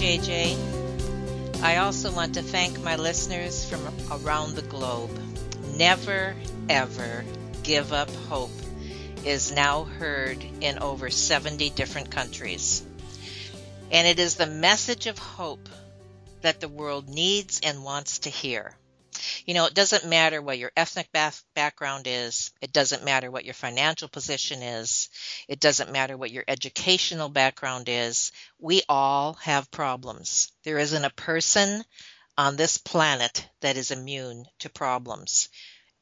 JJ. I also want to thank my listeners from around the globe. Never, ever give up hope is now heard in over 70 different countries. And it is the message of hope that the world needs and wants to hear. You know, it doesn't matter what your ethnic background is. It doesn't matter what your financial position is. It doesn't matter what your educational background is. We all have problems. There isn't a person on this planet that is immune to problems.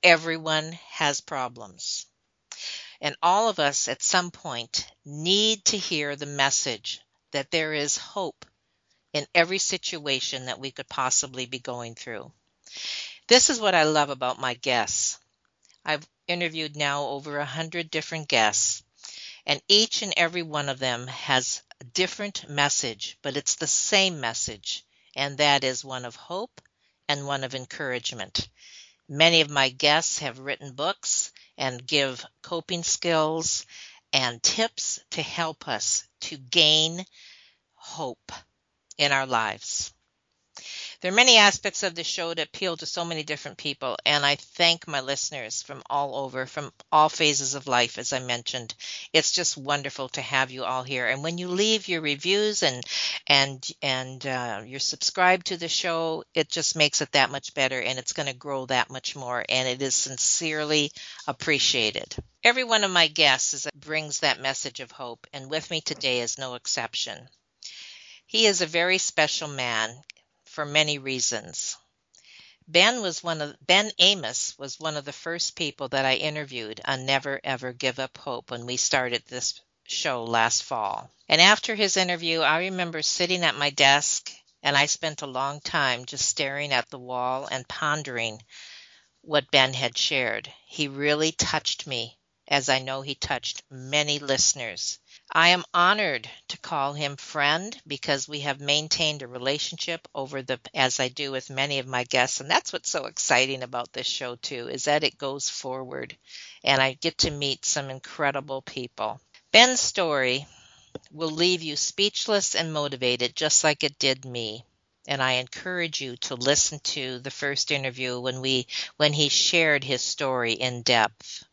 Everyone has problems. And all of us at some point need to hear the message that there is hope in every situation that we could possibly be going through. This is what I love about my guests. I've interviewed now over a hundred different guests, and each and every one of them has a different message, but it's the same message, and that is one of hope and one of encouragement. Many of my guests have written books and give coping skills and tips to help us to gain hope in our lives. There are many aspects of the show that appeal to so many different people, and I thank my listeners from all over, from all phases of life, as I mentioned. It's just wonderful to have you all here. And when you leave your reviews and and and uh, you're subscribed to the show, it just makes it that much better, and it's going to grow that much more. And it is sincerely appreciated. Every one of my guests is, brings that message of hope, and with me today is no exception. He is a very special man for many reasons. Ben was one of Ben Amos was one of the first people that I interviewed on Never Ever Give Up Hope when we started this show last fall. And after his interview, I remember sitting at my desk and I spent a long time just staring at the wall and pondering what Ben had shared. He really touched me, as I know he touched many listeners. I am honored to call him friend because we have maintained a relationship over the as I do with many of my guests and that's what's so exciting about this show too is that it goes forward and I get to meet some incredible people. Ben's story will leave you speechless and motivated just like it did me and I encourage you to listen to the first interview when we when he shared his story in depth.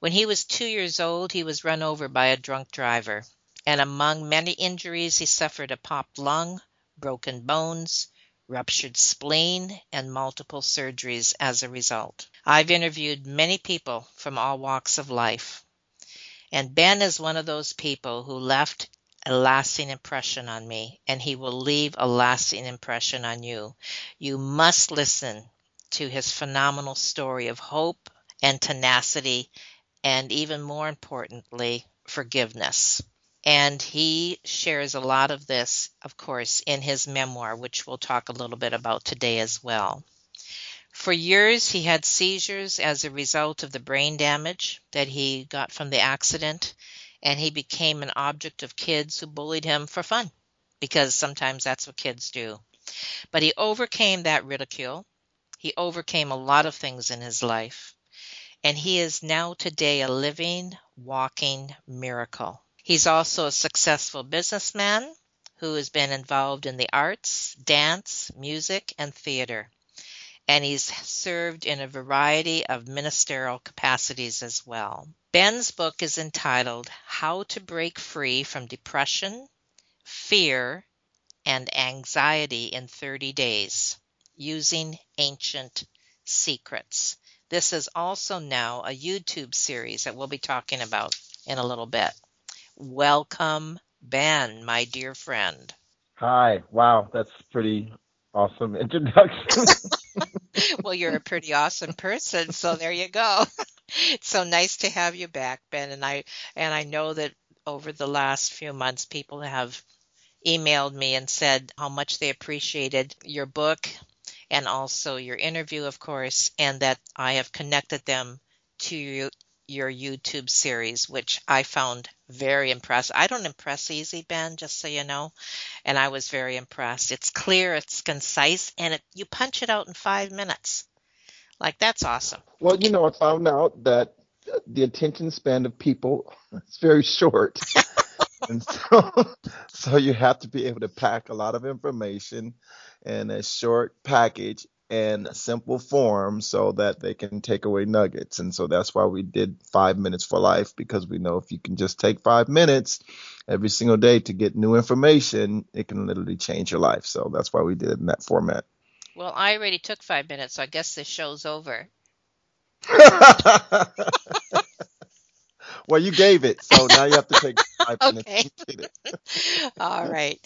When he was two years old, he was run over by a drunk driver, and among many injuries, he suffered a popped lung, broken bones, ruptured spleen, and multiple surgeries as a result. I've interviewed many people from all walks of life, and Ben is one of those people who left a lasting impression on me, and he will leave a lasting impression on you. You must listen to his phenomenal story of hope and tenacity and even more importantly, forgiveness. And he shares a lot of this, of course, in his memoir, which we'll talk a little bit about today as well. For years, he had seizures as a result of the brain damage that he got from the accident, and he became an object of kids who bullied him for fun, because sometimes that's what kids do. But he overcame that ridicule. He overcame a lot of things in his life and he is now today a living, walking miracle. He's also a successful businessman who has been involved in the arts, dance, music, and theater. And he's served in a variety of ministerial capacities as well. Ben's book is entitled How to Break Free from Depression, Fear, and anxiety in 30 days using ancient secrets. This is also now a YouTube series that we'll be talking about in a little bit. Welcome, Ben, my dear friend. Hi. Wow, that's pretty awesome introduction. well, you're a pretty awesome person, so there you go. it's so nice to have you back, Ben, and I and I know that over the last few months people have emailed me and said how much they appreciated your book and also your interview, of course, and that I have connected them to your, your YouTube series, which I found very impressive. I don't impress easy, Ben, just so you know, and I was very impressed. It's clear, it's concise, and it, you punch it out in five minutes. Like that's awesome. Well, you know, I found out that the attention span of people is very short. and so, so you have to be able to pack a lot of information in a short package and simple form so that they can take away nuggets. And so that's why we did five minutes for life because we know if you can just take five minutes every single day to get new information, it can literally change your life. So that's why we did it in that format. Well, I already took five minutes, so I guess this show's over. well, you gave it, so now you have to take five okay. minutes. All right.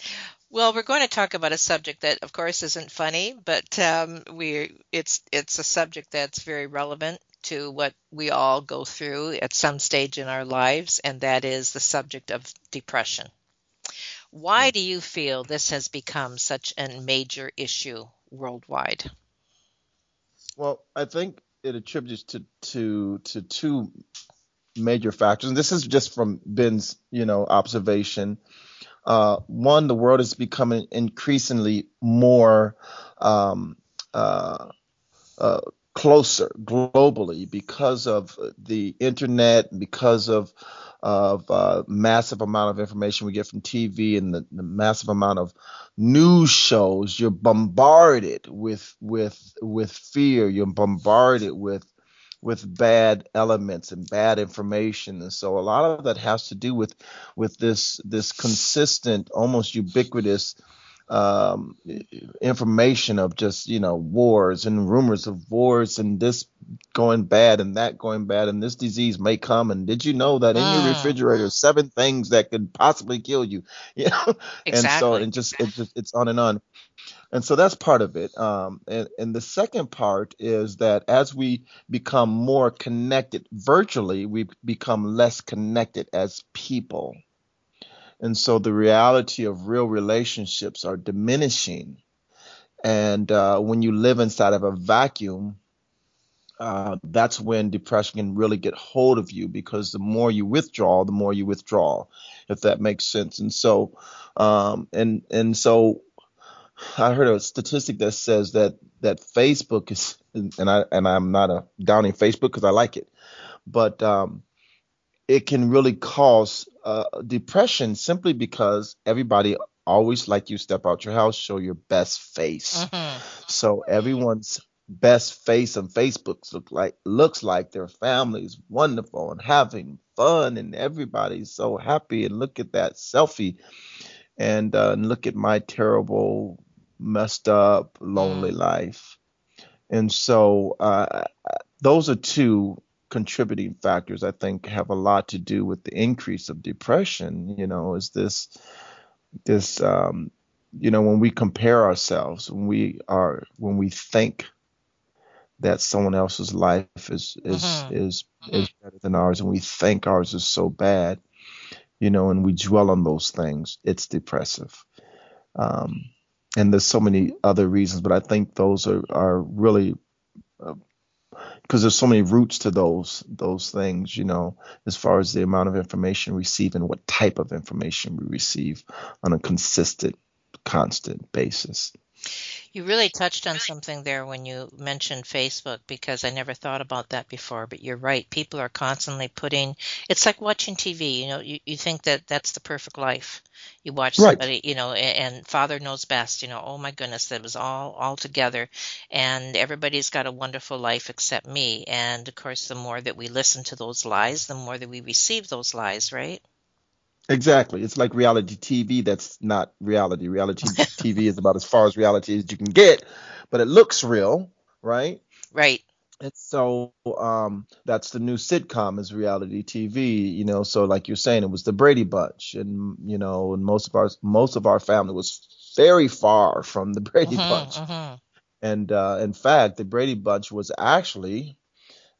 Well, we're going to talk about a subject that, of course, isn't funny, but um, we it's it's a subject that's very relevant to what we all go through at some stage in our lives, and that is the subject of depression. Why do you feel this has become such a major issue worldwide? Well, I think it attributes to to to two major factors, and this is just from Ben's you know observation. Uh, one, the world is becoming increasingly more um, uh, uh, closer globally because of the internet, because of of uh, massive amount of information we get from TV and the, the, massive amount of news shows. You're bombarded with with with fear. You're bombarded with with bad elements and bad information. And so a lot of that has to do with with this this consistent almost ubiquitous um, information of just you know wars and rumors of wars and this going bad and that going bad and this disease may come. And did you know that in your mm. refrigerator seven things that could possibly kill you? You know exactly. and so and just it just it's on and on. And so that's part of it. Um, and, and the second part is that as we become more connected virtually we become less connected as people and so the reality of real relationships are diminishing. And uh, when you live inside of a vacuum, uh, that's when depression can really get hold of you because the more you withdraw, the more you withdraw, if that makes sense. And so, um, and and so, I heard a statistic that says that that Facebook is, and I and I'm not a downing Facebook because I like it, but um, it can really cause uh, depression simply because everybody always like you step out your house, show your best face. Mm-hmm. So everyone's best face on Facebook look like looks like their family's wonderful and having fun and everybody's so happy and look at that selfie and, uh, and look at my terrible messed up lonely mm. life and so uh, those are two contributing factors I think have a lot to do with the increase of depression. You know, is this this um, you know when we compare ourselves, when we are when we think that someone else's life is is mm-hmm. is is better than ours, and we think ours is so bad, you know, and we dwell on those things, it's depressive. Um, and there's so many other reasons, but I think those are are really uh, because there's so many roots to those those things, you know, as far as the amount of information we receive and what type of information we receive on a consistent, constant basis. You really touched on something there when you mentioned Facebook because I never thought about that before, but you're right. People are constantly putting it's like watching TV, you know, you, you think that that's the perfect life. You watch somebody, right. you know, and, and Father knows best, you know, oh my goodness, that was all all together and everybody's got a wonderful life except me. And of course, the more that we listen to those lies, the more that we receive those lies, right? Exactly. It's like reality TV that's not reality. Reality TV is about as far as reality as you can get, but it looks real, right? Right. And so um, that's the new sitcom is reality TV, you know. So like you're saying, it was the Brady Bunch, and you know, and most of our most of our family was very far from the Brady Mhm, Bunch. mhm. And uh, in fact, the Brady Bunch was actually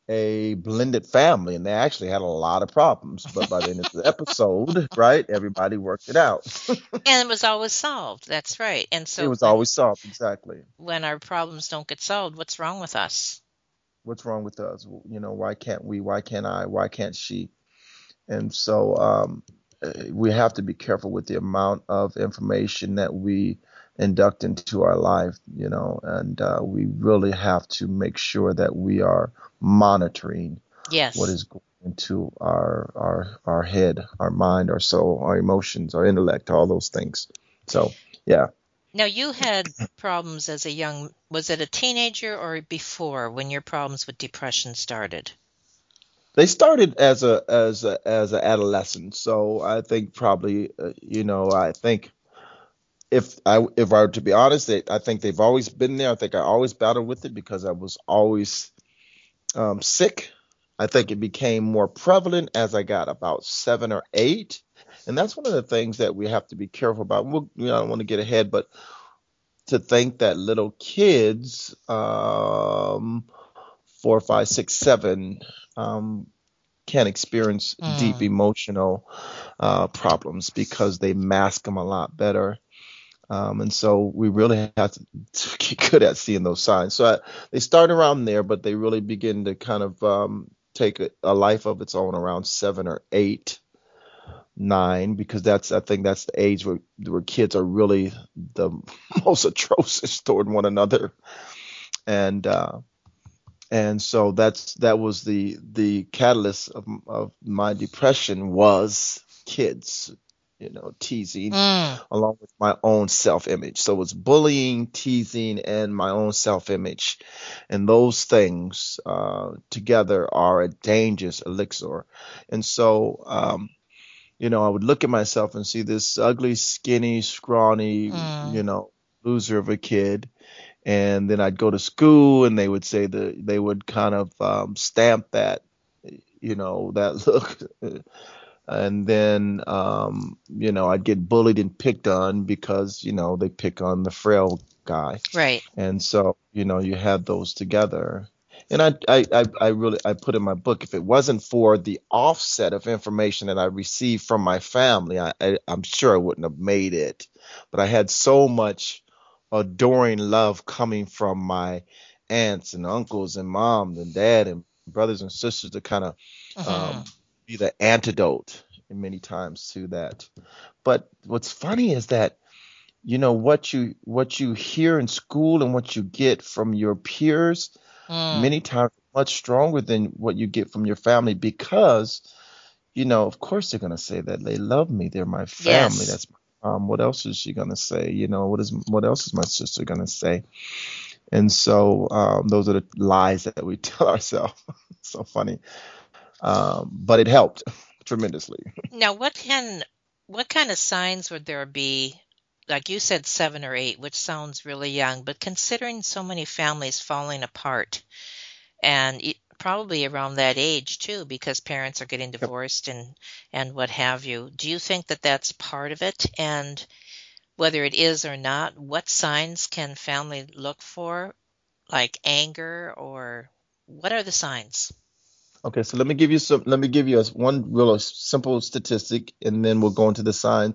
a blended family, and they actually had a lot of problems. But by the end of the episode, right, everybody worked it out. And it was always solved. That's right. And so it was when- always solved. Exactly. when our problems don't get solved, what's wrong with us? What's wrong with us? You know, why can't we? Why can't I? Why can't she? And so um, uh, we have to be careful with the amount of information that we induct into our life, you know, and uh, we really have to make sure that we are monitoring Yes. what is going into our our our head, our mind, our soul, our emotions, our intellect, all those things. So yeah, Now you had problems as a young was it a teenager or before when your problems with depression started? they started as a as a as an adolescent. So I think probably uh, you know I think if I if I were to be honest, they, I think they've always been there. I think I always battled with it because I was always um, sick. I think it became more prevalent as I got about seven or eight, and that's one of the things that we have to be careful about. We'll, you know, I don't want to get ahead, but to think that little kids, um, four, five, six, seven, um, can experience Mm. deep emotional uh, problems because they mask them a lot better. Um, and so we really have to, to get good at seeing those signs. So I, they start around there, but they really begin to kind of um, take a, a life of its own around seven or eight, nine, because that's I think that's the age where where kids are really the most atrocious toward one another, and uh, and so that's that was the the catalyst of of my depression was kids, you know, teasing Mm, along with my own self image. So it's bullying, teasing, and my own self image. And those things uh, together are a dangerous elixir. And so, um, you know, I would look at myself and see this ugly, skinny, scrawny, Mm. you know, loser of a kid. And then I'd go to school and they would say that they would kind of um, stamp that, you know, that look and then um, you know I'd get bullied and picked on because you know they pick on the frail guy, right. and so you know you had those together. And I, I, I, I really I put in my book if it wasn't for the offset of information that I received from my family, I, I I'm sure I wouldn't have made it. But I had so much adoring love coming from my aunts and uncles and mom and dad and brothers and sisters to kind of Mhm. um, be the antidote many times to that. But what's funny is that you know what you what you hear in school and what you get from your peers Mm. many times much stronger than what you get from your family because you know of course they're going to say that they love me they're my family Yes. that's um what else is she going to say you know what is what else is my sister going to say and so um those are the lies that we tell ourselves so funny um but it helped tremendously Now, what can what kind of signs would there be? Like you said, seven or eight, which sounds really young, but considering so many families falling apart, and it, probably around that age too, because parents are getting divorced and and what have you. Do you think that that's part of it? And whether it is or not, what signs can family look for, like anger or what are the signs? Okay, so let me give you some. Let me give you a, one real simple statistic, and then we'll go into the sign.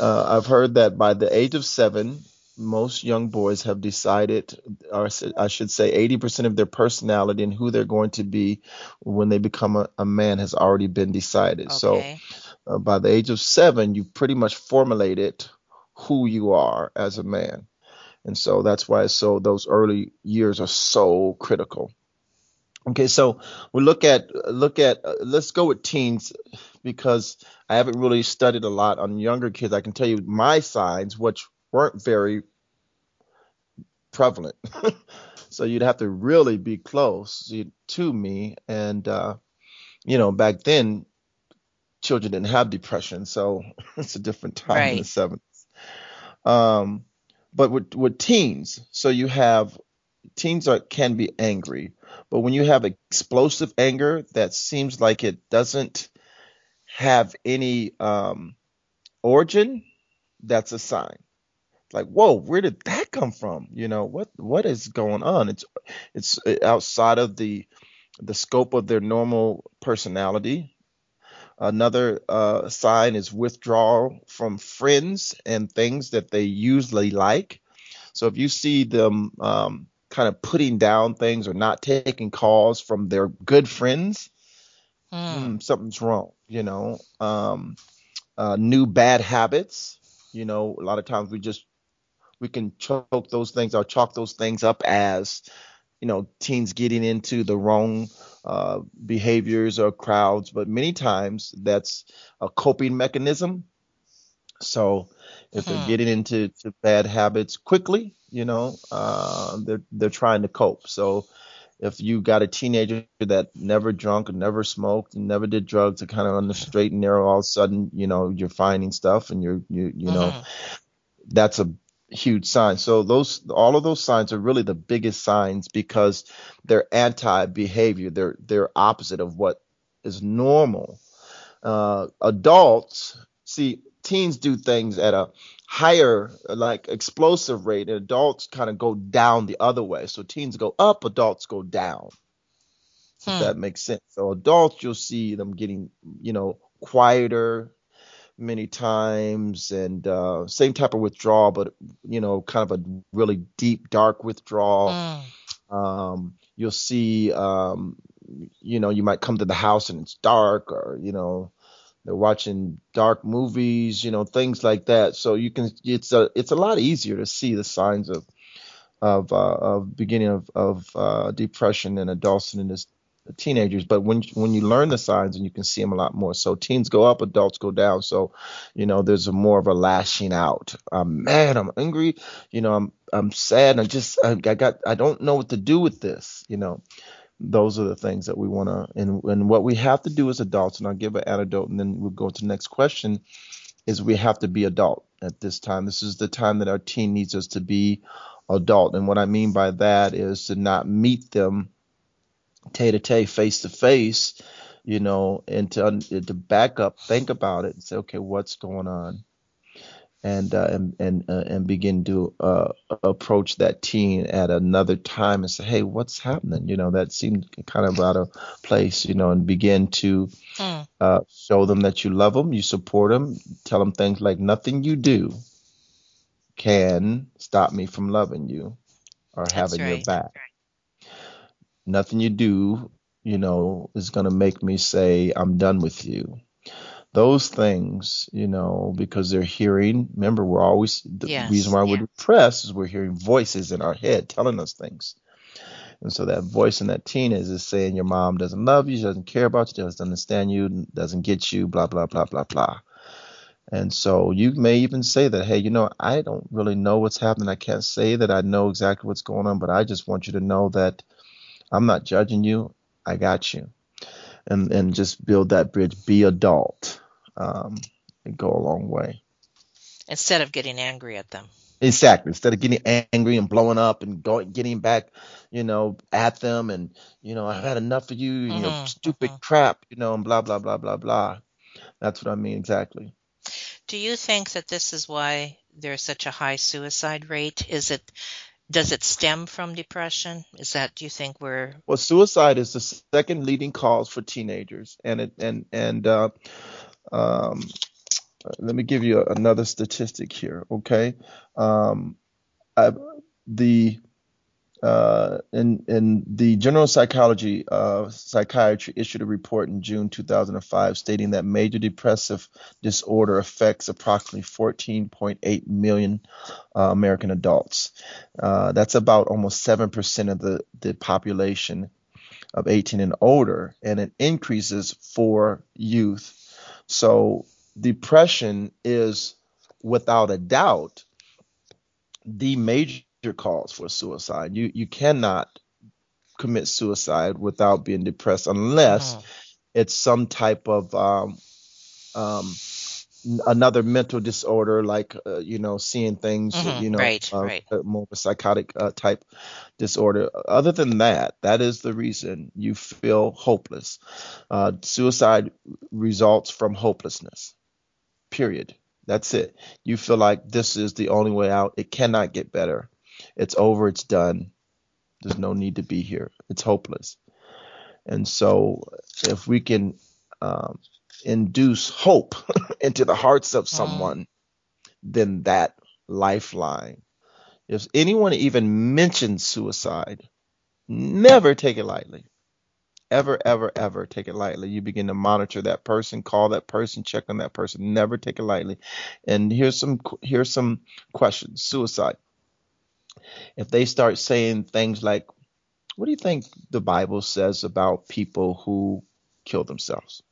Uh, I've heard that by the age of seven, most young boys have decided, or I should say, 80% of their personality and who they're going to be when they become a, a man has already been decided. So uh, by the age of seven, you pretty much formulated who you are as a man, and so that's why so those early years are so critical. Okay, so we look at look at uh, let's go with teens because I haven't really studied a lot on younger kids. I can tell you my signs, which weren't very prevalent. so you'd have to really be close to me, and uh, you know back then children didn't have depression, so it's a different time in the 70s. Um, but with with teens, so you have teens are can be angry, but when you have explosive anger that seems like it doesn't have any um, origin, that's a sign. Like, whoa, where did that come from? You know, what what is going on? It's it's uh, outside of the the scope of their normal personality. Another uh, sign is withdrawal from friends and things that they usually like. So if you see them um, kind of putting down things or not taking calls from their good friends, mm, something's wrong. You know, um, uh, new bad habits. You know, a lot of times we just we can choke those things or chalk those things up as you know teens getting into the wrong uh, behaviors or crowds, but many times that's a coping mechanism. So if they're Mhm. getting into to bad habits quickly, you know, uh, they're they're trying to cope. So if you got a teenager that never drunk never smoked and never did drugs, are kind of on the straight and narrow, all of a sudden, you know, you're finding stuff and you're you you know Mhm. that's a huge sign. So those all of those signs are really the biggest signs because they're anti-behavior. They're they're opposite of what is normal. Uh, adults see teens do things at a higher like explosive rate and adults kind of go down the other way so teens go up adults go down if Hmm. that makes sense so adults you'll see them getting you know quieter many times and uh, same type of withdrawal but you know kind of a really deep dark withdrawal Hmm. um, you'll see um, you know you might come to the house and it's dark or you know they're watching dark movies you know things like that. So you can it's a it's a lot easier to see the signs of of uh, of beginning of of uh, depression in adults and in this teenagers. But when when you learn the signs and you can see them a lot more. So teens go up adults go down. So you know there's a more of a lashing out. I'm mad i'm angry you know i'm i'm sad i just I, I got i don't know what to do with this you know those are the things that we want to and, and what we have to do as adults and i'll give an anecdote and then we'll go to the next question is we have to be adult at this time. This is the time that our teen needs us to be adult and what i mean by that is to not meet them tay to tay face to face you know and to to back up think about it and say okay what's going on and uh, and and uh, and begin to uh, approach that teen at another time and say, hey, what's happening? You know, that seemed kind of out of place. You know, and begin to uh, show them that you love them, you support them, tell them things like nothing you do can stop me from loving you or That's having your right. back. Nothing you do, you know, is going to make me say I'm done with you those things, you know, because they're hearing. Remember, we're always the Yes. reason why we're depressed is we're hearing voices in our head telling us things. And so that voice in that teen is is saying your mom doesn't love you, she doesn't care about you, doesn't understand you, doesn't get you, blah blah blah blah blah. And so you may even say that, hey, you know, I don't really know what's happening. I can't say that I know exactly what's going on, but I just want you to know that I'm not judging you. I got you and and just build that bridge. Be adult. Um, go a long way. Instead of getting angry at them. Exactly. Instead of getting angry and blowing up and going, getting back, you know, at them and you know, I've had enough of you, you know, Mhm, stupid mhm. crap, you know, and blah blah blah blah blah. That's what I mean exactly. Do you think that this is why there's such a high suicide rate? Is it does it stem from depression? Is that do you think we're Well, suicide is the second leading cause for teenagers, and it and and uh, um, let me give you another statistic here, okay? Um, I, the uh, in in the General Psychology uh, Psychiatry issued a report in June 2005 stating that major depressive disorder affects approximately 14.8 million uh, American adults. Uh, that's about almost seven percent of the the population of 18 and older, and it increases for youth. So depression is without a doubt the major cause for suicide. You you cannot commit suicide without being depressed unless Mhm. it's some type of um, um, another mental disorder like uh, you know seeing things Mhm, you know right, uh, right. uh, more of a psychotic uh, type disorder. Other than that that is the reason you feel hopeless. Uh, suicide results from hopelessness period. That's it. You feel like this is the only way out. It cannot get better. It's over. It's done. There's no need to be here. It's hopeless. And so if we can um, induce hope into the hearts of someone, then that lifeline. If anyone even mentions suicide, never take it lightly. Ever, ever, ever take it lightly. You begin to monitor that person, call that person, check on that person. Never take it lightly. And here's some here's some questions. Suicide. If they start saying things like, "What do you think the Bible says about people who kill themselves?"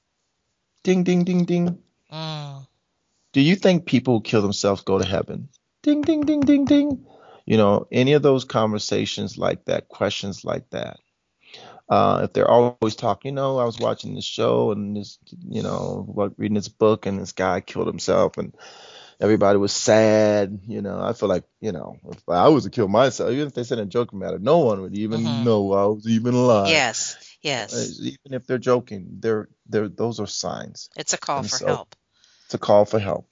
Ding, ding, ding, ding. Mm. Do you think people who kill themselves go to heaven? Ding, ding, ding, ding, ding. You know, any of those conversations like that, questions like that. Uh, if they're always talking, you know, I was watching this show and this, you know, reading this book and this guy killed himself and everybody was sad. You know, I feel like, you know, if I was to kill myself, even if they said in a joking matter, no one would even Mhm. know I was even alive. Yes, yes. Uh, even if they're joking, they're, they're, those are signs. It's a call and for so- help. it's a call for help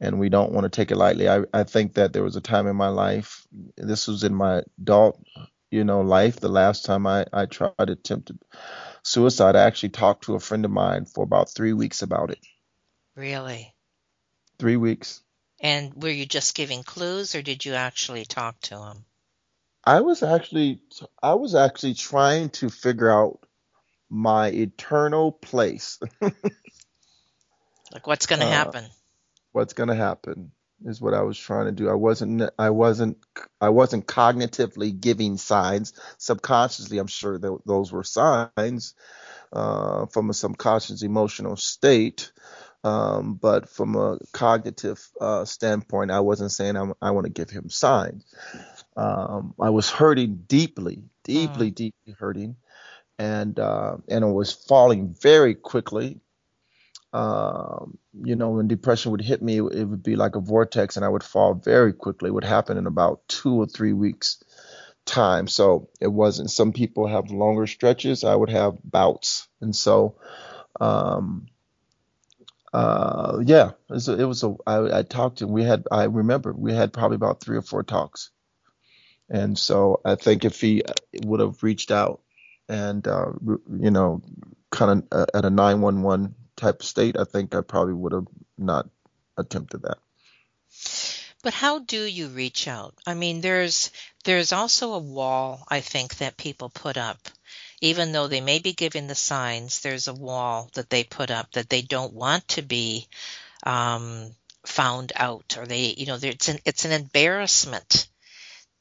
and we don't want to take it lightly I, I think that there was a time in my life this was in my adult you know life the last time i i tried attempted suicide i actually talked to a friend of mine for about three weeks about it Really. three weeks And were you just giving clues or did you actually talk to him? I was actually i was actually trying to figure out my eternal place Like what's going to Uh, happen? what's going to happen is what I was trying to do. I wasn't I wasn't I wasn't cognitively giving signs. Subconsciously, I'm sure that those were signs uh, from a subconscious emotional state. Um, but from a cognitive uh, standpoint, I wasn't saying I'm, I want to give him signs. Um, I was hurting deeply, deeply, deeply hurting, and uh, and it was falling very quickly um, you know, when depression would hit me, it would be like a vortex and I would fall very quickly. It would happen in about two or three weeks time. So it wasn't, some people have longer stretches. I would have bouts. And so, um, uh, yeah, it was a, it was a I, I talked to, we had, I remember we had probably about three or four talks. And so I think if he would have reached out and, uh, you know, kind of uh, at a 911 type of state, I think I probably would have not attempted that. But how do you reach out? I mean, there's there's also a wall I think that people put up. Even though they may be giving the signs, there's a wall that they put up that they don't want to be um, found out, or they, you know, it's an it's an embarrassment.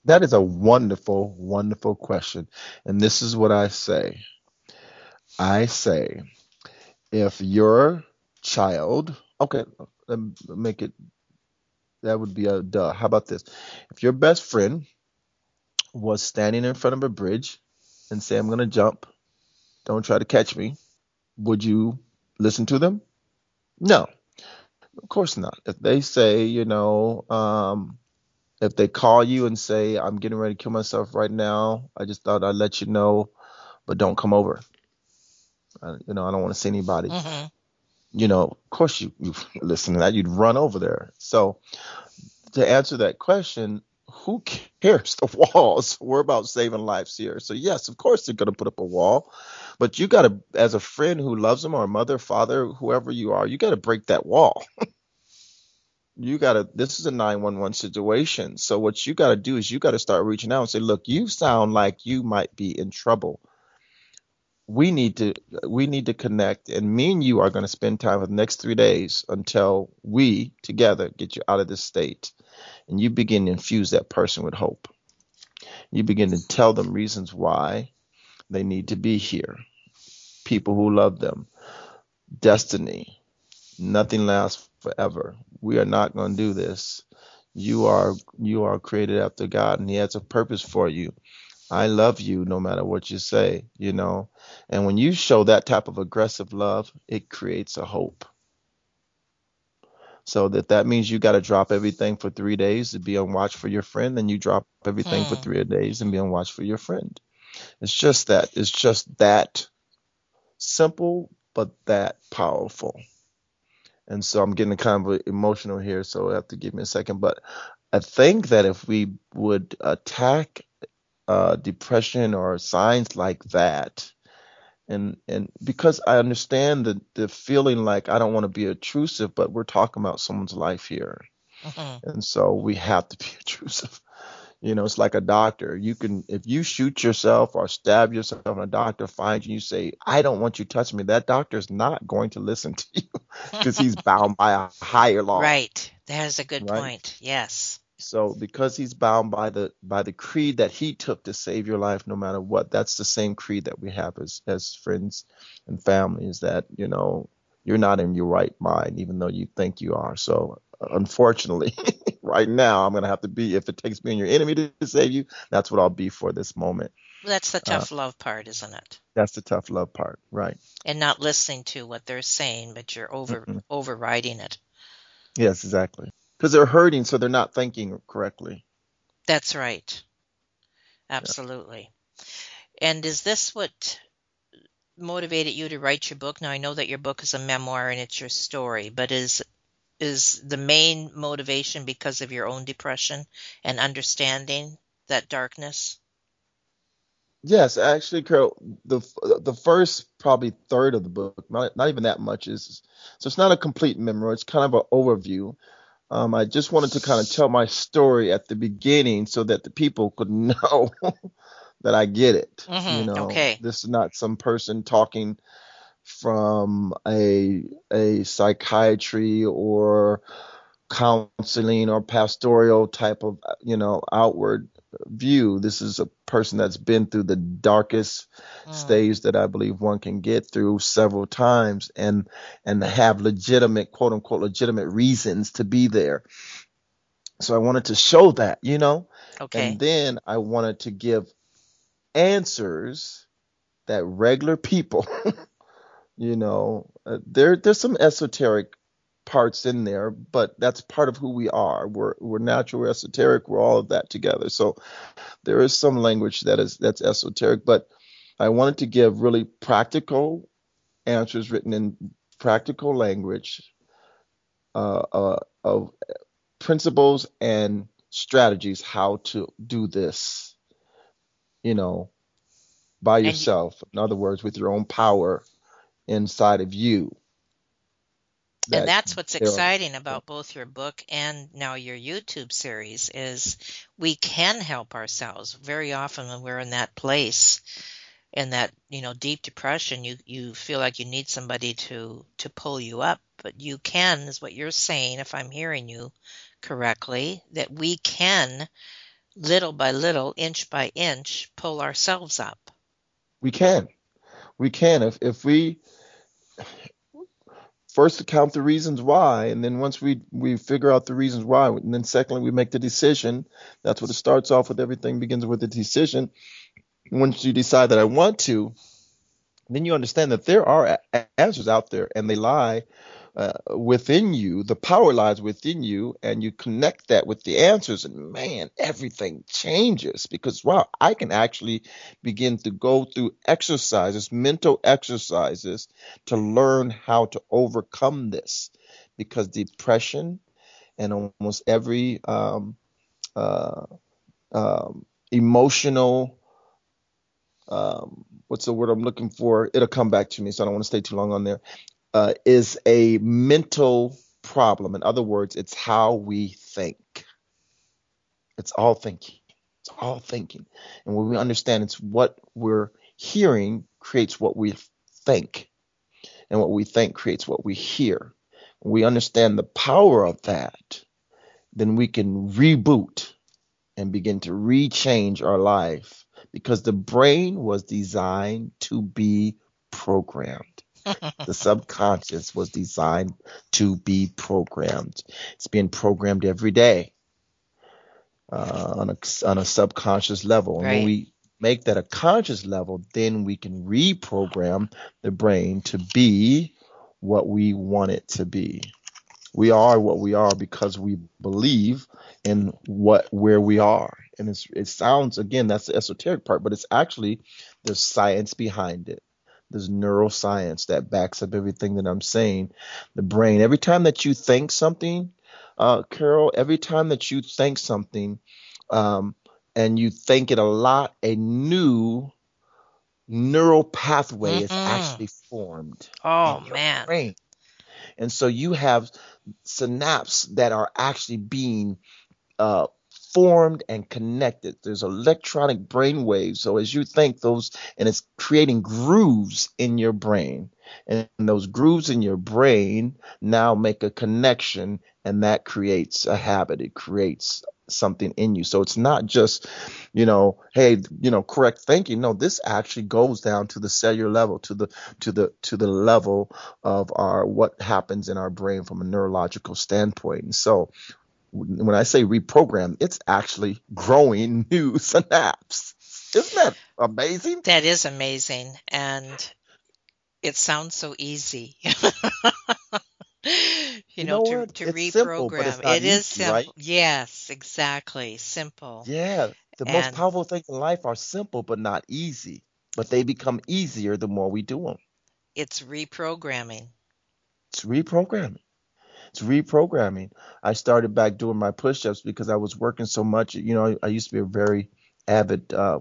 That is a wonderful, wonderful question. And this is what I say I say, if your child, okay, let make it, that would be a duh. How about this? If your best friend was standing in front of a bridge and say, I'm going to jump, don't try to catch me, would you listen to them? No, of course not. If they say, you know, um, if they call you and say, I'm getting ready to kill myself right now, I just thought I'd let you know, but don't come over. Uh, you know, I don't want to see anybody. hmm You know, of course you, you listen to that, you'd run over there. So to answer that question, who cares the walls? We're about saving lives here. So yes, of course they're going to put up a wall, but you got to, as a friend who loves them or a mother, father, whoever you are, you got to break that wall. you got to, this is a 911 situation. So what you got to do is you got to start reaching out and say, look, you sound like you might be in trouble. We need to, we need to connect and me and you are going to spend time for the next three days until we together get you out of this state and you begin to infuse that person with hope. You begin to tell them reasons why they need to be here. People who love them. Destiny. Nothing lasts forever. We are not going to do this. You are you are created after God and he has a purpose for you. I love you no matter what you say, you know. And when you show that type of aggressive love, it creates a hope. So that that means you got to drop everything for three days to be on watch for your friend, then you drop everything for Hmm. three days and be on watch for your friend. It's just that. It's just that simple, but that powerful. And so I'm getting kind of emotional here, so you have to give me a second. But I think that if we would attack uh, depression or signs like that, and and because I understand the the feeling like I don't want to be intrusive, but we're talking about someone's life here, Mhm. and so we have to be intrusive. You know, it's like a doctor. You can, if you shoot yourself or stab yourself, and a doctor finds you, you say, "I don't want you touching me." That doctor is not going to listen to you because he's bound by a higher law. Right. That is a good Right. point. Yes. So because he's bound by the by the creed that he took to save your life, no matter what, that's the same creed that we have as as friends and family. Is that you know you're not in your right mind, even though you think you are. So unfortunately, right now I'm gonna have to be. If it takes being your enemy to, to save you, that's what I'll be for this moment. That's the Uh, tough love part, isn't it? That's the tough love part, right? And not listening to what they're saying, but you're over Mm-mm. overriding it. Yes, exactly. Because they're hurting, so they're not thinking correctly. That's right. Absolutely. And is this what motivated you to write your book? Now I know that your book is a memoir and it's your story, but is is the main motivation because of your own depression and understanding that darkness? Yes, actually, Carol, the the first probably third of the book, not not even that much is so it's not a complete memoir. It's kind of an overview. Um, I just wanted to kind of tell my story at the beginning so that the people could know that I get it. Mhm, You know, okay. this is not some person talking from a a psychiatry or counseling or pastoral type of you know outward view. This is a person that's been through the darkest Mm. stage that I believe one can get through several times and and have legitimate quote unquote legitimate reasons to be there. So I wanted to show that, you know, Okay. and then I wanted to give answers that regular people, you know, uh, there there's some esoteric parts in there, but that's part of who we are. We're we're natural, we're esoteric, we're all of that together. So there is some language that is that's esoteric, but I wanted to give really practical answers written in practical language uh, uh, of principles and strategies how to do this, you know, by you- yourself. In other words, with your own power inside of you. and that's what's exciting about both your book and now your YouTube series is we can help ourselves. Very often when we're in that place in that, you know, deep depression, you you feel like you need somebody to to pull you up, but you can is what you're saying if I'm hearing you correctly, that we can little by little, inch by inch pull ourselves up. We can. We can. If if we first count the reasons why, and then once we we figure out the reasons why, and then secondly we make the decision. That's what it starts off with. Everything begins with a decision. Once you decide that I want to, then you understand that there are a- answers out there, and they lie uh, within you. The power lies within you, and you connect that with the answers, and man, everything changes because wow, I can actually begin to go through exercises, mental exercises, to learn how to overcome this. Because depression and almost every um, uh, um, emotional, um, what's the word I'm looking for? It'll come back to me, so I don't want to stay too long on there. Uh, is a mental problem. In other words, it's how we think. It's all thinking. It's all thinking. And when we understand it's what we're hearing creates what we think. And what we think creates what we hear. When we understand the power of that, then we can reboot and begin to rechange our life because the brain was designed to be programmed. the subconscious was designed to be programmed. It's being programmed every day uh, on a on a subconscious level. And when we make that a conscious level, then we can reprogram the brain to be what we want it to be. we are what we are because we believe in what where we are. And it's, it sounds again that's the esoteric part, but it's actually there's science behind it. There's neuroscience that backs up everything that I'm saying. The brain, every time that you think something, uh, Carol, every time that you think something, um, and you think it a lot, a new neural pathway mm-hmm. is actually formed. Oh man. Brain. And so you have synapses that are actually being uh, formed and connected. There's electronic brain waves. So as you think those, and it's creating grooves in your brain. And those grooves in your brain now make a connection, and that creates a habit. It creates something in you. So it's not just, you know, hey, you know, correct thinking. No, this actually goes down to the cellular level, to the to the to the level of our what happens in our brain from a neurological standpoint. And so when I say reprogram, it's actually growing new synapses. Isn't that amazing? That is amazing. And it sounds so easy. you, know, know to, to reprogram. Simple, it is simple. Right? Yes, exactly. Simple. Yeah. The and most powerful things in life are simple but not easy. But they become easier the more we do them. It's reprogramming. It's reprogramming. It's reprogramming. I started back doing my push-ups because I was working so much. You know, I used to be a very avid uh,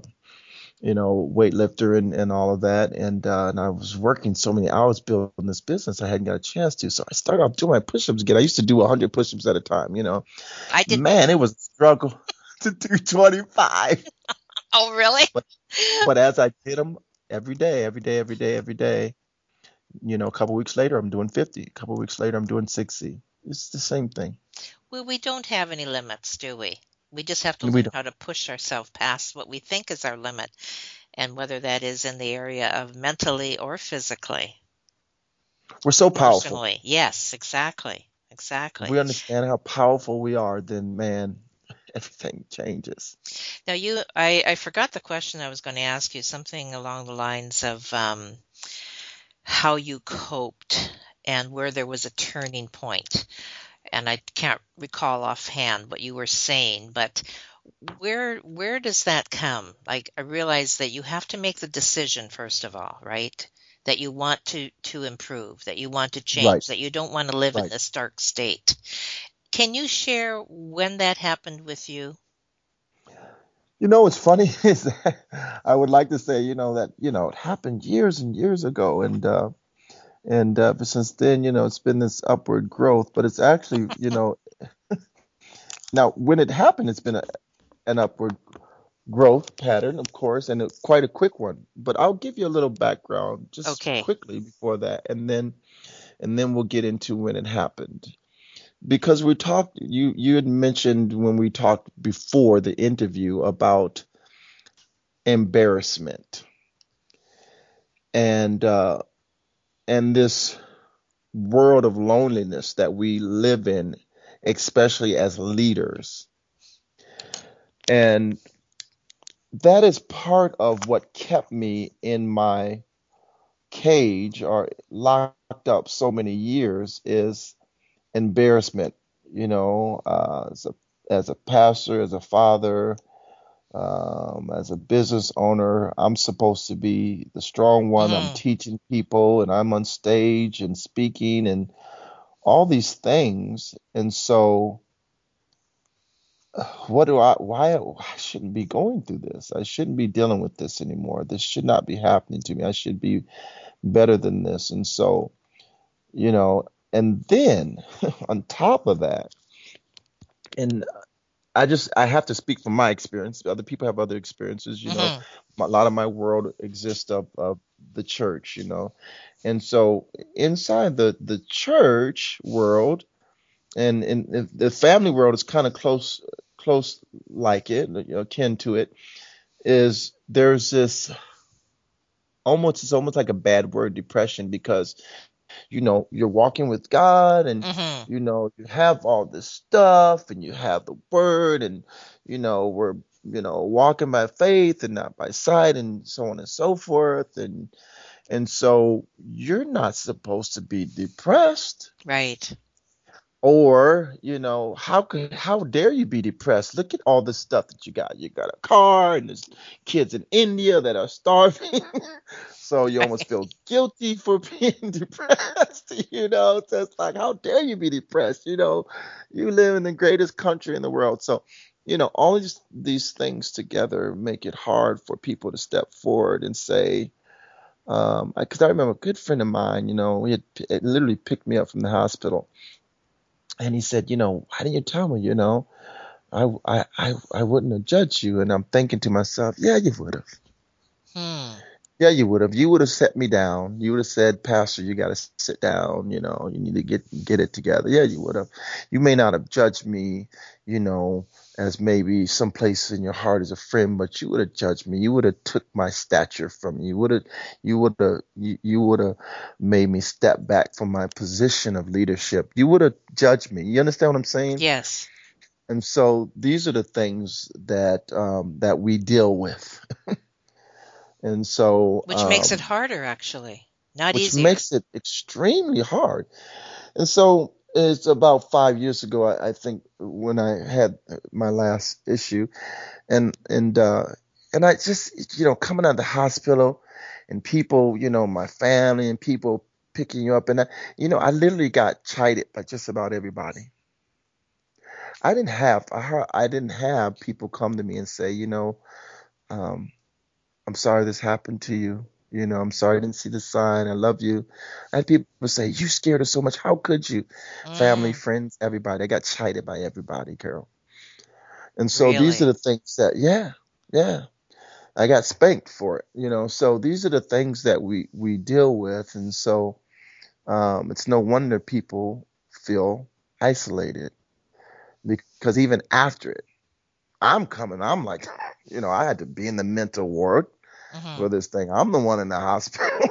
you know, weightlifter and, and all of that. And uh, and I was working so many hours building this business, I hadn't got a chance to. So I started off doing my push-ups again. I used to do 100 push-ups at a time. You know, I did. Man, it was a struggle to do 25. oh, really? But, but as I did them every day, every day, every day, every day, you know, a couple weeks later, I'm doing 50. A couple weeks later, I'm doing 60. It's the same thing. Well, we don't have any limits, do we? We just have to learn how to push ourselves past what we think is our limit, and whether that is in the area of mentally or physically. We're so powerful. Personally. Yes, exactly. Exactly. If we understand how powerful we are, then man, everything changes. Now, you, I, I forgot the question I was going to ask you. Something along the lines of um, how you coped and where there was a turning point and I can't recall offhand what you were saying, but where where does that come? Like I realize that you have to make the decision first of all, right? That you want to to improve, that you want to change, right. that you don't want to live right. in this dark state. Can you share when that happened with you? You know, what's funny is that I would like to say, you know, that you know it happened years and years ago, and uh, and uh, but since then, you know, it's been this upward growth. But it's actually, you know, now when it happened, it's been a, an upward growth pattern, of course, and a, quite a quick one. But I'll give you a little background just okay. quickly before that, and then and then we'll get into when it happened. Because we talked, you you had mentioned when we talked before the interview about embarrassment, and uh, and this world of loneliness that we live in, especially as leaders. And that is part of what kept me in my cage or locked up so many years is embarrassment. You know, uh, as a as a pastor, as a father, um, as a business owner, I'm supposed to be the strong one. Mm. I'm teaching people and I'm on stage and speaking and all these things. And so, what do I, why, I shouldn't be going through this. I shouldn't be dealing with this anymore. This should not be happening to me. I should be better than this. And so, you know, and then on top of that, and I just I have to speak from my experience. Other people have other experiences, you mm-hmm. know. A lot of my world exists of, of the church, you know, and so inside the the church world, and in the family world is kind of close close like it, akin to it, is there's this almost it's almost like a bad word depression because you know you're walking with god and mm-hmm. you know you have all this stuff and you have the word and you know we're you know walking by faith and not by sight and so on and so forth. And and so you're not supposed to be depressed. Right. Or you know how could how dare you be depressed? Look at all the stuff that you got. You got a car and there's kids in india that are starving so you almost feel guilty for being depressed you know so it's like how dare you be depressed you know you live in the greatest country in the world so you know all these, these things together make it hard for people to step forward and say um because I, I remember a good friend of mine you know he had it literally picked me up from the hospital and he said, you know, why didn't you tell me? You know, I I I, I wouldn't have judged you. And I'm thinking to myself, yeah, you would have. Hmm. Yeah, you would have. You would have set me down. You would have said, Pastor, you got to sit down. You know, you need to get get it together. Yeah, you would have. You may not have judged me, you know, as maybe some place in your heart as a friend, but you would have judged me. You would have took my stature from me. You would have, you would have, you, you would have made me step back from my position of leadership. You would have judged me. You understand what I'm saying? Yes. And so these are the things that um, that we deal with. And so, which um, makes it um, harder, actually, not easy. which easier. makes it extremely hard. And so, it's about five years ago, I, I think, when I had my last issue, and and uh, and I just, you know, coming out of the hospital, and people, you know, my family and people picking you up, and I, you know, I literally got chided by just about everybody. I didn't have I heard, I didn't have people come to me and say, you know, um, I'm sorry this happened to you. You know, I'm sorry I didn't see the sign. I love you. I had people say, You scared us so much. How could you? Mm. Family, friends, everybody. I got chided by everybody, Carol. And so really? these are the things that, yeah, yeah. I got spanked for it, you know. So these are the things that we we deal with, and so um, it's no wonder people feel isolated because even after it, I'm coming. I'm like, you know, I had to be in the mental ward mm-hmm. for this thing. I'm the one in the hospital.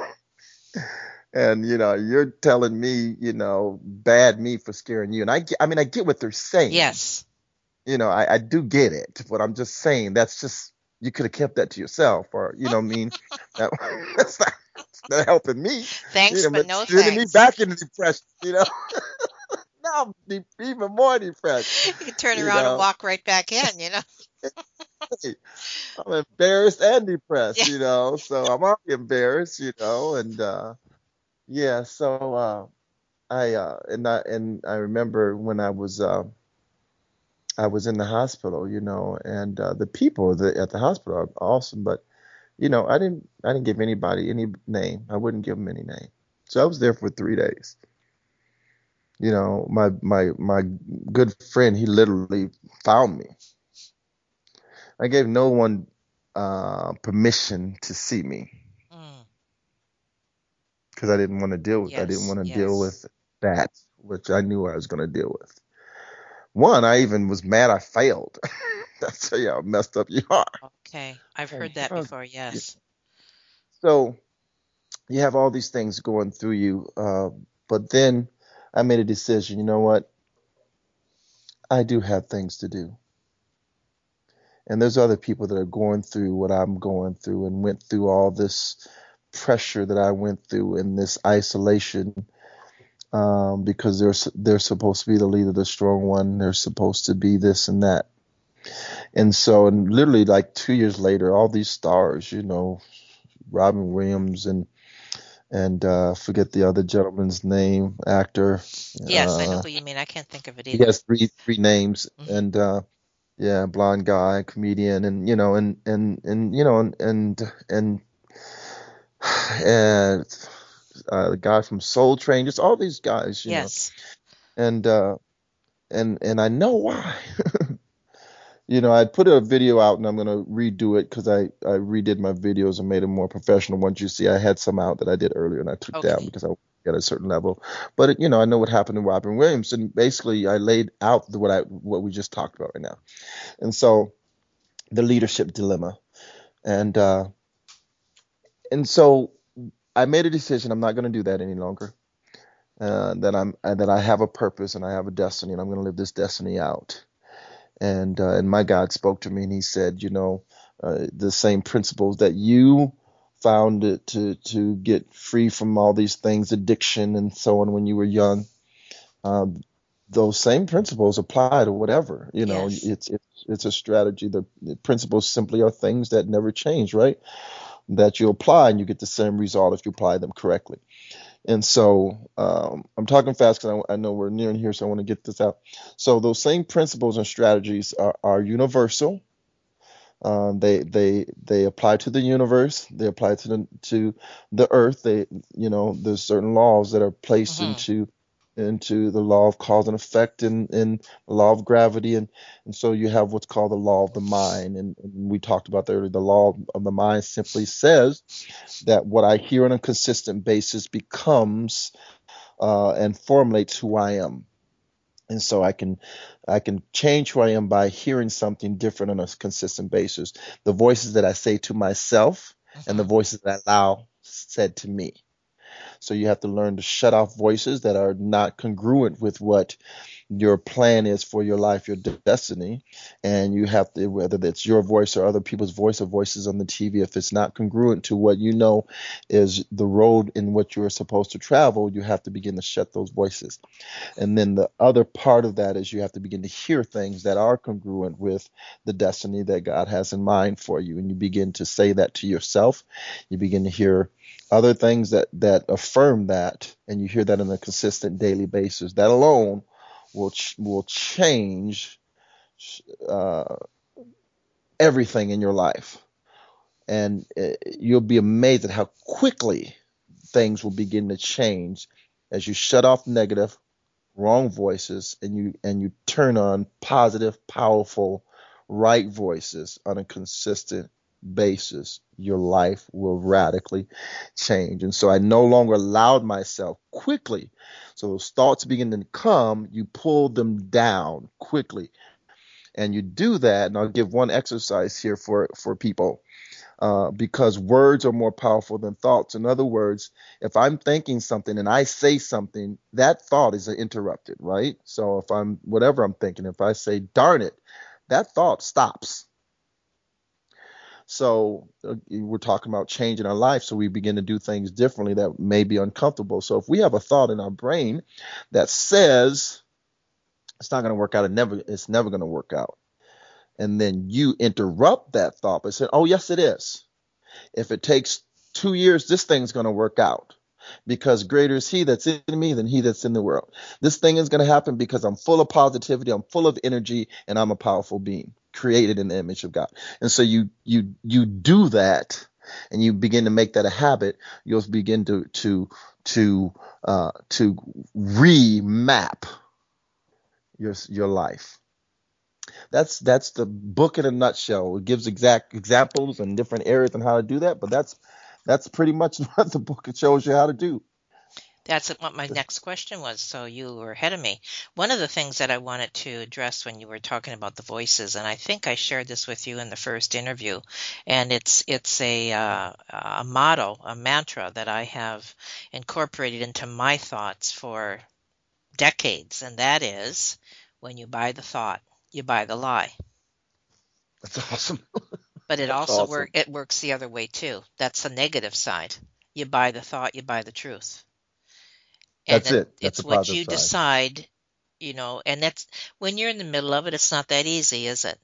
and you know, you're telling me, you know, bad me for scaring you. And I, get, I mean, I get what they're saying. Yes. You know, I, I do get it, but I'm just saying that's just you could have kept that to yourself, or you know, I mean, that, that's not, that's not helping me. Thanks, you know, but no thanks. me back into depression. You know. Now I'm even more depressed. You can turn around know? and walk right back in, you know. I'm embarrassed and depressed, yeah. you know. So I'm already embarrassed, you know, and uh yeah, so uh I uh and I and I remember when I was uh I was in the hospital, you know, and uh the people that at the hospital are awesome, but you know, I didn't I didn't give anybody any name. I wouldn't give them any name. So I was there for 3 days. You know, my my my good friend, he literally found me I gave no one uh, permission to see me because mm. I didn't want to deal with. Yes, I didn't want to yes. deal with that, which I knew I was going to deal with. One, I even was mad I failed. That's how y'all messed up you are. Okay, I've heard that before. Yes. So you have all these things going through you, uh, but then I made a decision. You know what? I do have things to do and there's other people that are going through what I'm going through and went through all this pressure that I went through in this isolation um, because they're they're supposed to be the leader, the strong one. They're supposed to be this and that. And so, and literally like two years later, all these stars, you know, Robin Williams and and uh, forget the other gentleman's name, actor. Yes, uh, I know uh, who you mean. I can't think of it either. He has three three names, mm-hmm. and uh, yeah, blonde guy, comedian, and you know, and and and you know, and and and, and uh, the guy from Soul Train, just all these guys, you yes. know, and uh, and and I know why. you know, I put a video out and I'm gonna redo it because I I redid my videos and made them more professional. Once you see, I had some out that I did earlier and I took okay. down because I at a certain level. But it, you know, I know what happened to Robin Williams, and basically, I laid out what I what we just talked about right now, and so the leadership dilemma, and uh, and so I made a decision. I'm not going to do that any longer. Uh, that I'm that I have a purpose and I have a destiny, and I'm going to live this destiny out. And uh, and my God spoke to me, and He said, you know, uh, the same principles that you found it to to get free from all these things, addiction and so on when you were young. Um, those same principles apply to whatever. You know, Yes. it's it's it's a strategy. The, the principles simply are things that never change, right? That you apply and you get the same result if you apply them correctly. And so um, I'm talking fast because I, I know we're nearing here, so I want to get this out. So those same principles and strategies are, are universal. Um, they they they apply to the universe. They apply to the to the earth. They you know there's certain laws that are placed Mhm. into into the law of cause and effect and, and the law of gravity and and so you have what's called the law of the mind and, and we talked about that earlier. The law of the mind simply says that what I hear on a consistent basis becomes uh, and formulates who I am and so I can I can change who I am by hearing something different on a consistent basis. The voices that I say to myself and the Mhm. voices that I allow said to me. So you have to learn to shut off voices that are not congruent with what your plan is for your life, your destiny, and you have to whether it's your voice or other people's voice or voices on the TV, if it's not congruent to what you know is the road in which you are supposed to travel, you have to begin to shut those voices. And then the other part of that is you have to begin to hear things that are congruent with the destiny that God has in mind for you. And you begin to say that to yourself. You begin to hear other things that, that affirm that, and you hear that on a consistent daily basis. That alone will ch- will change uh, everything in your life. And uh, you'll be amazed at how quickly things will begin to change as you shut off negative wrong voices and you and you turn on positive powerful right voices on a consistent basis your life will radically change and so i no longer allowed myself quickly so those thoughts begin to come you pull them down quickly and you do that and i'll give one exercise here for for people uh, because words are more powerful than thoughts. In other words, if I'm thinking something and I say something, that thought is interrupted, right? So if I'm whatever I'm thinking, if I say darn it, that thought stops. So uh, we're talking about changing our life, so we begin to do things differently that may be uncomfortable. So if we have a thought in our brain that says it's not going to work out, it never, it's never going to work out and then you interrupt that thought by saying, "Oh, yes, it is. If it takes two years, this thing's going to work out." Because greater is he that's in me than he that's in the world. This thing is going to happen because I'm full of positivity, I'm full of energy, and I'm a powerful being, created in the image of God. And so you you you do that, and you begin to make that a habit. You'll begin to to to uh, to remap your your life that's that's the book in a nutshell. It gives exact examples and different areas on how to do that, but that's that's pretty much what the book shows you how to do. That's what my next question was. So you were ahead of me. One of the things that I wanted to address when you were talking about the voices, and I think I shared this with you in the first interview, and it's it's a uh, a motto, a mantra that I have incorporated into my thoughts for decades, and that is, when you buy the thought, you buy the lie. That's awesome. But it That's also awesome. work it works the other way too. That's the negative side. You buy the thought, you buy the truth. That's then it. That's it's what you side. decide, you know, and that's when you're in the middle of it, it's not that easy, is it?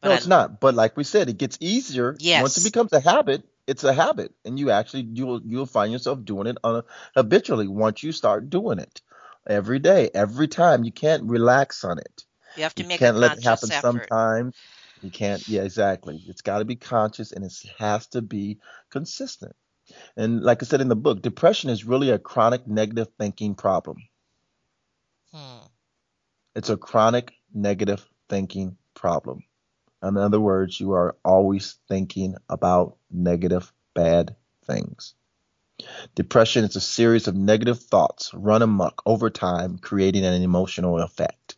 But no, I- it's not. But like we said, it gets easier Yes. once it becomes a habit. It's a habit, and you actually you'll you'll find yourself doing it on a, habitually once you start doing it every day, every time. You can't relax on it. You have to You make can't a let it happen effort. sometimes. You can't. Yeah, exactly. It's got to be conscious, and it has to be consistent. And like I said in the book, depression is really a chronic negative thinking problem. Hmm. It's a chronic negative thinking problem. In other words, you are always thinking about negative, bad things. Depression is a series of negative thoughts run amok over time, creating an emotional effect.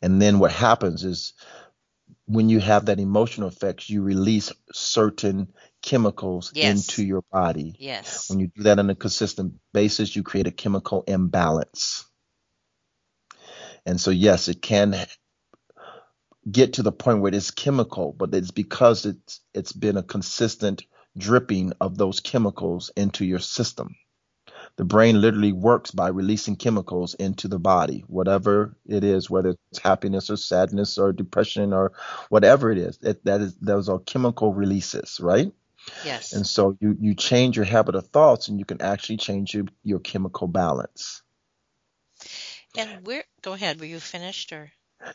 And then what happens is when you have that emotional effect, you release certain chemicals Yes. into your body. Yes. When you do that on a consistent basis, you create a chemical imbalance. And so, yes, it can get to the point where it is chemical, but it's because it's it's been a consistent dripping of those chemicals into your system the brain literally works by releasing chemicals into the body, whatever it is, whether it's happiness or sadness or depression or whatever it is. It, that is those are chemical releases, right? Yes. And so you you change your habit of thoughts, and you can actually change your your chemical balance. And we're Go ahead. Were you finished or?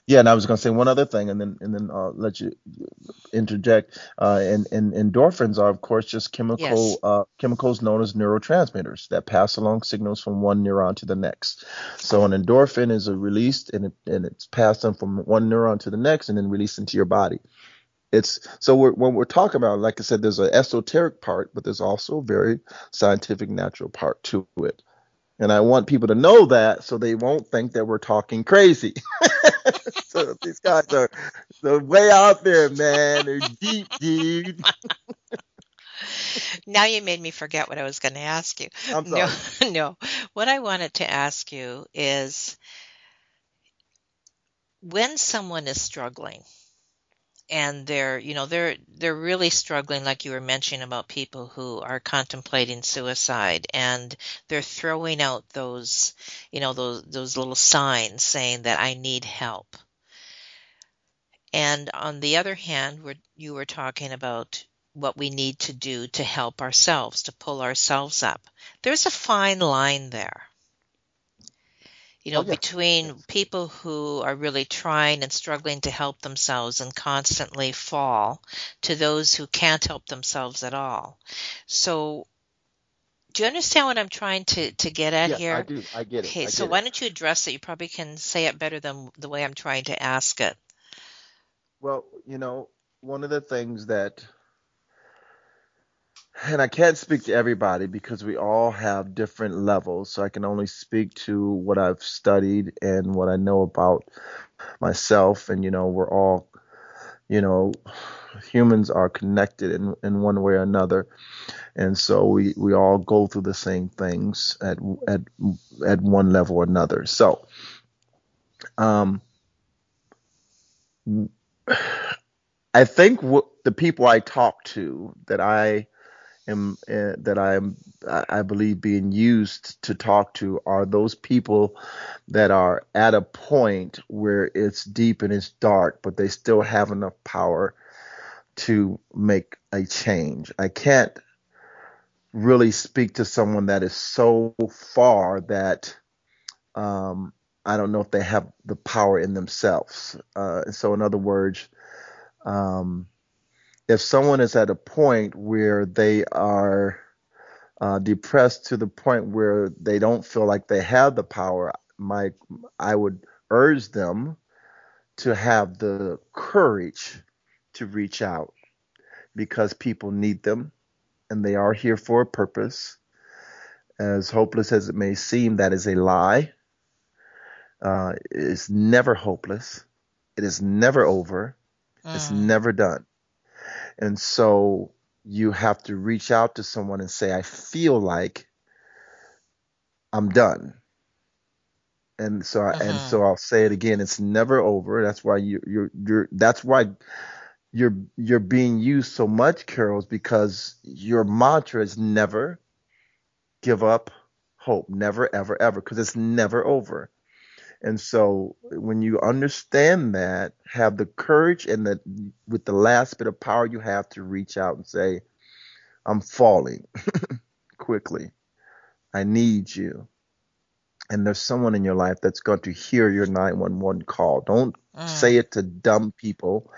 Yeah, and I was going to say one other thing, and then and then I'll let you interject. Uh, and, and endorphins are, of course, just chemical Yes. uh, chemicals known as neurotransmitters that pass along signals from one neuron to the next. So an endorphin is a released, and it, and it's passed on from one neuron to the next, and then released into your body. It's so we're, when we're talking about, like I said, there's an esoteric part, but there's also a very scientific, natural part to it. And I want people to know that so they won't think that we're talking crazy. so these guys are they're way out there, man. They're deep, dude. Now you made me forget what I was going to ask you. I'm sorry. No, no. What I wanted to ask you is when someone is struggling and they're, you know, they're they're really struggling like you were mentioning about people who are contemplating suicide and they're throwing out those, you know, those those little signs saying that I need help. And on the other hand, where you were talking about what we need to do to help ourselves, to pull ourselves up. There's a fine line there. You oh, know, Oh, yeah. between people who are really trying and struggling to help themselves and constantly fall to those who can't help themselves at all. So, do you understand what I'm trying to, to get at yeah, here? I do. I get it. Okay, I so get why it. don't you address it? You probably can say it better than the way I'm trying to ask it. Well, you know, one of the things that and I can't speak to everybody because we all have different levels. So I can only speak to what I've studied and what I know about myself. And, you know, we're all, you know, humans are connected in, in one way or another. And so we, we all go through the same things at, at, at one level or another. So, um, I think what the people I talk to that I am uh, that I am I believe being used to talk to are those people that are at a point where it's deep and it's dark, but they still have enough power to make a change. I can't really speak to someone that is so far that um, I don't know if they have the power in themselves. Uh, so, in other words, um, if someone is at a point where they are uh, depressed to the point where they don't feel like they have the power, my I would urge them to have the courage to reach out because people need them and they are here for a purpose. As hopeless as it may seem, that is a lie. Uh, it's never hopeless. It is never over. It's Mm. never done. And so you have to reach out to someone and say, I feel like I'm done. And so, I, and Mhm. so I'll say it again. It's never over. That's why you, you're, you're, that's why you're, you're being used so much, Carols, because your mantra is never give up hope. Never, ever, ever, because it's never over. And so when you understand that, have the courage and the with the last bit of power you have to reach out and say, I'm falling quickly. I need you. And there's someone in your life that's going to hear your 911 call. Don't Mm. say it to dumb people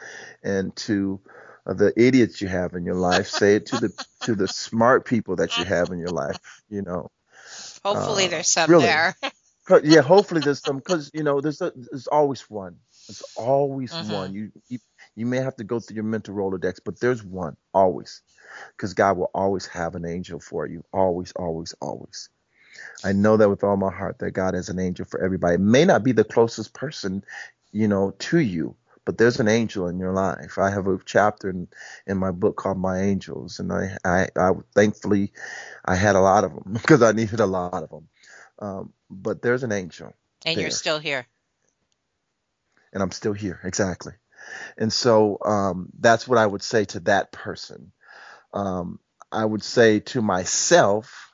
and to uh, the idiots you have in your life. say it to the to the smart people that you have in your life, you know. Hopefully, uh, there's some really. there. Yeah, hopefully there's some because you know there's a, there's always one. There's always Mhm. one. You, you you may have to go through your mental rolodex, but there's one always, because God will always have an angel for you. Always, always, always. I know that with all my heart that God has an angel for everybody. It may not be the closest person, you know, to you, but there's an angel in your life. I have a chapter in, in my book called My Angels, and I, I, I thankfully I had a lot of them because I needed a lot of them. Um, but there's an angel and you're still here. and I'm still here. Exactly. And so um, that's what I would say to that person. Um, I would say to myself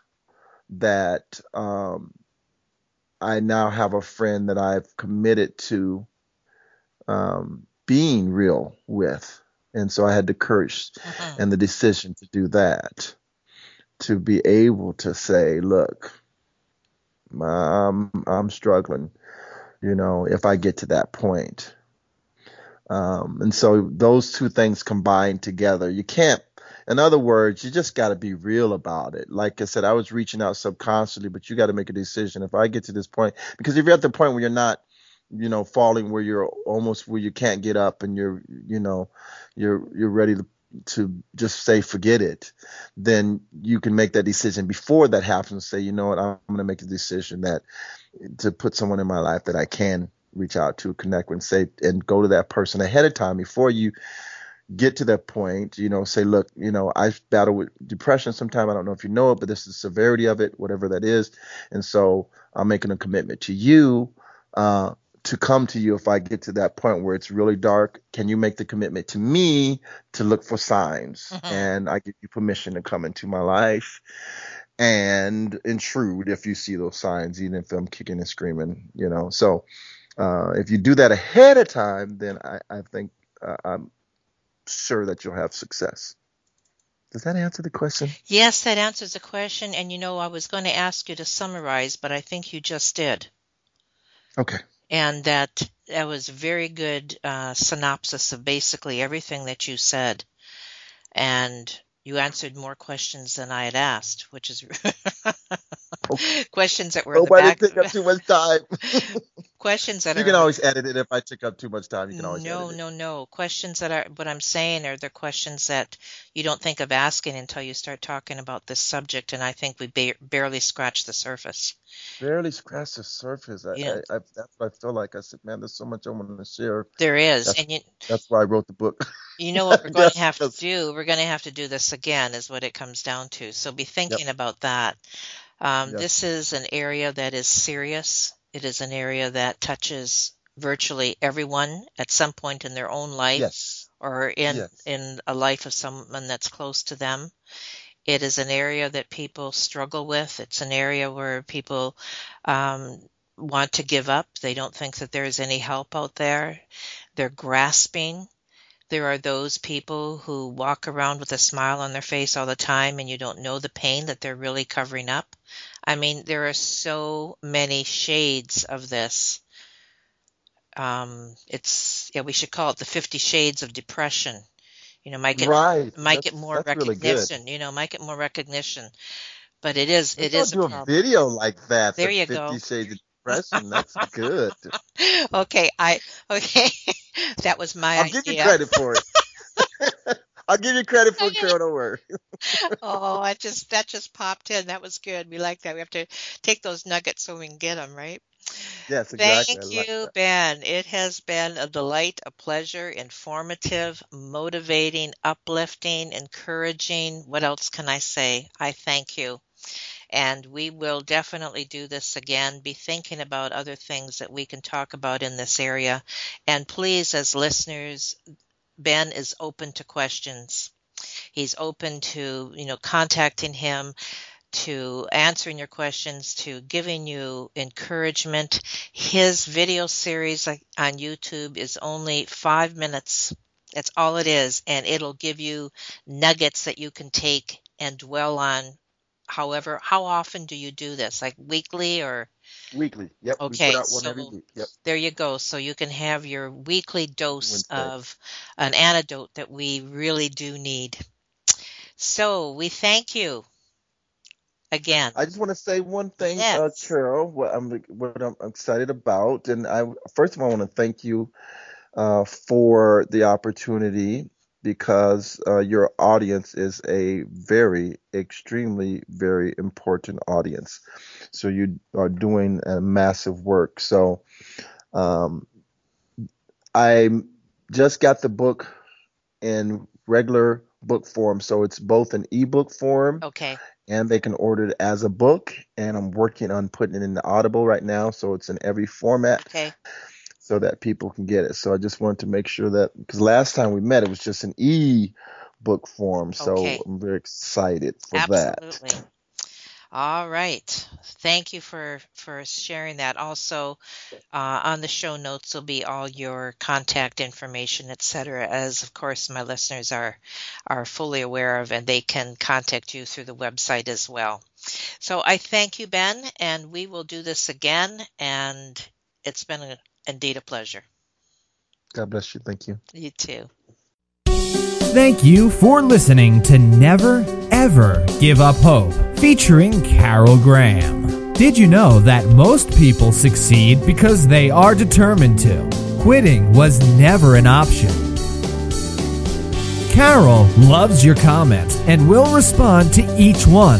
that um, I now have a friend that I've committed to um, being real with. And so I had the courage uh-huh. and the decision to do that, to be able to say, look, I'm, I'm struggling, you know, if I get to that point. Um, and so those two things combined together, you can't in other words, you just got to be real about it. Like I said, I was reaching out subconsciously, but you got to make a decision. If I get to this point, because if you're at the point where you're not, you know, falling where you're almost where you can't get up and you're, you know, you're you're ready to to just say forget it, then you can make that decision before that happens. Say, you know what, I'm going to make a decision that to put someone in my life that I can reach out to, connect with, and say, and go to that person ahead of time before you get to that point, you know, say, look, you know, I battle with depression sometimes. I don't know if you know it, but this is the severity of it, whatever that is. And so I'm making a commitment to you uh, to come to you if I get to that point where it's really dark. Can you make the commitment to me to look for signs? Mm-hmm. And I give you permission to come into my life and intrude if you see those signs, even if I'm kicking and screaming, you know. So uh, if you do that ahead of time, then I, I think uh, I'm sure that you'll have success. Does that answer the question? Yes, that answers the question. And you know, I was going to ask you to summarize, but I think you just did. Okay. And that that was a very good uh, synopsis of basically everything that you said. And you answered more questions than I had asked, which is questions that were nobody took up too much time. questions that are you are, can always edit it if I took up too much time. You can always no, no, no. Questions that are what I'm saying are the questions that you don't think of asking until you start talking about this subject, and I think we ba- barely scratched the surface. Barely scratched the surface. I, yeah. I, I, that's what I feel like. I said, man, there's so much I want to share. There is, that's, and you, that's why I wrote the book. You know what we're going to have to do? We're going to have to do this again, is what it comes down to. So be thinking yep. about that. Um, yep. This is an area that is serious. It is an area that touches virtually everyone at some point in their own life yes. or in yes. in a life of someone that's close to them. It is an area that people struggle with. It's an area where people um, want to give up. They don't think that there's any help out there. They're grasping. There are those people who walk around with a smile on their face all the time and you don't know the pain that they're really covering up. I mean, there are so many shades of this. Um, it's yeah, we should call it the Fifty Shades of Depression. You know, might get right. might that's, get more recognition. Really you know, might get more recognition. But it is it is do a, video like that. There you 50 go. Shades of Depression. That's good. okay, I okay. that was my I'll idea. give you credit for it. I'll give you credit for it. Don't worry. oh, I just that just popped in. That was good. We like that. We have to take those nuggets so we can get them right. Yes, exactly. Thank you, Ben. It has been a delight, a pleasure, informative, motivating, uplifting, encouraging. What else can I say? I thank you. And we will definitely do this again, be thinking about other things that we can talk about in this area. And please, as listeners, Ben is open to questions. He's open to, you know, contacting him, to answering your questions, to giving you encouragement. His video series on YouTube is only five minutes. That's all it is. And it'll give you nuggets that you can take and dwell on however, how often do you do this? Like weekly or? Weekly. Yep. Okay. so yep. There you go. So you can have your weekly dose Wednesday. of an antidote that we really do need. So we thank you again. I just want to say one thing, uh, yes. uh, Carol. What I'm what I'm excited about, and I first of all I want to thank you uh, for the opportunity because uh, your audience is a very, extremely, very important audience. So you are doing a massive work. So um, I just got the book in regular book form. So it's both an ebook form. Okay. And they can order it as a book. And I'm working on putting it in the Audible right now. So it's in every format. Okay so that people can get it. So I just wanted to make sure that because last time we met, it was just an e book form. So okay. I'm very excited for that. Absolutely. that. All right. Thank you for for sharing that. Also, uh, on the show notes will be all your contact information, etc. As of course my listeners are are fully aware of, and they can contact you through the website as well. So I thank you, Ben, and we will do this again. And it's been a, indeed a pleasure. God bless you. Thank you. You too. Thank you for listening to Never Ever Give Up Hope, featuring Carol Graham. Did you know that most people succeed because they are determined to? Quitting was never an option. Carol loves your comments and will respond to each one.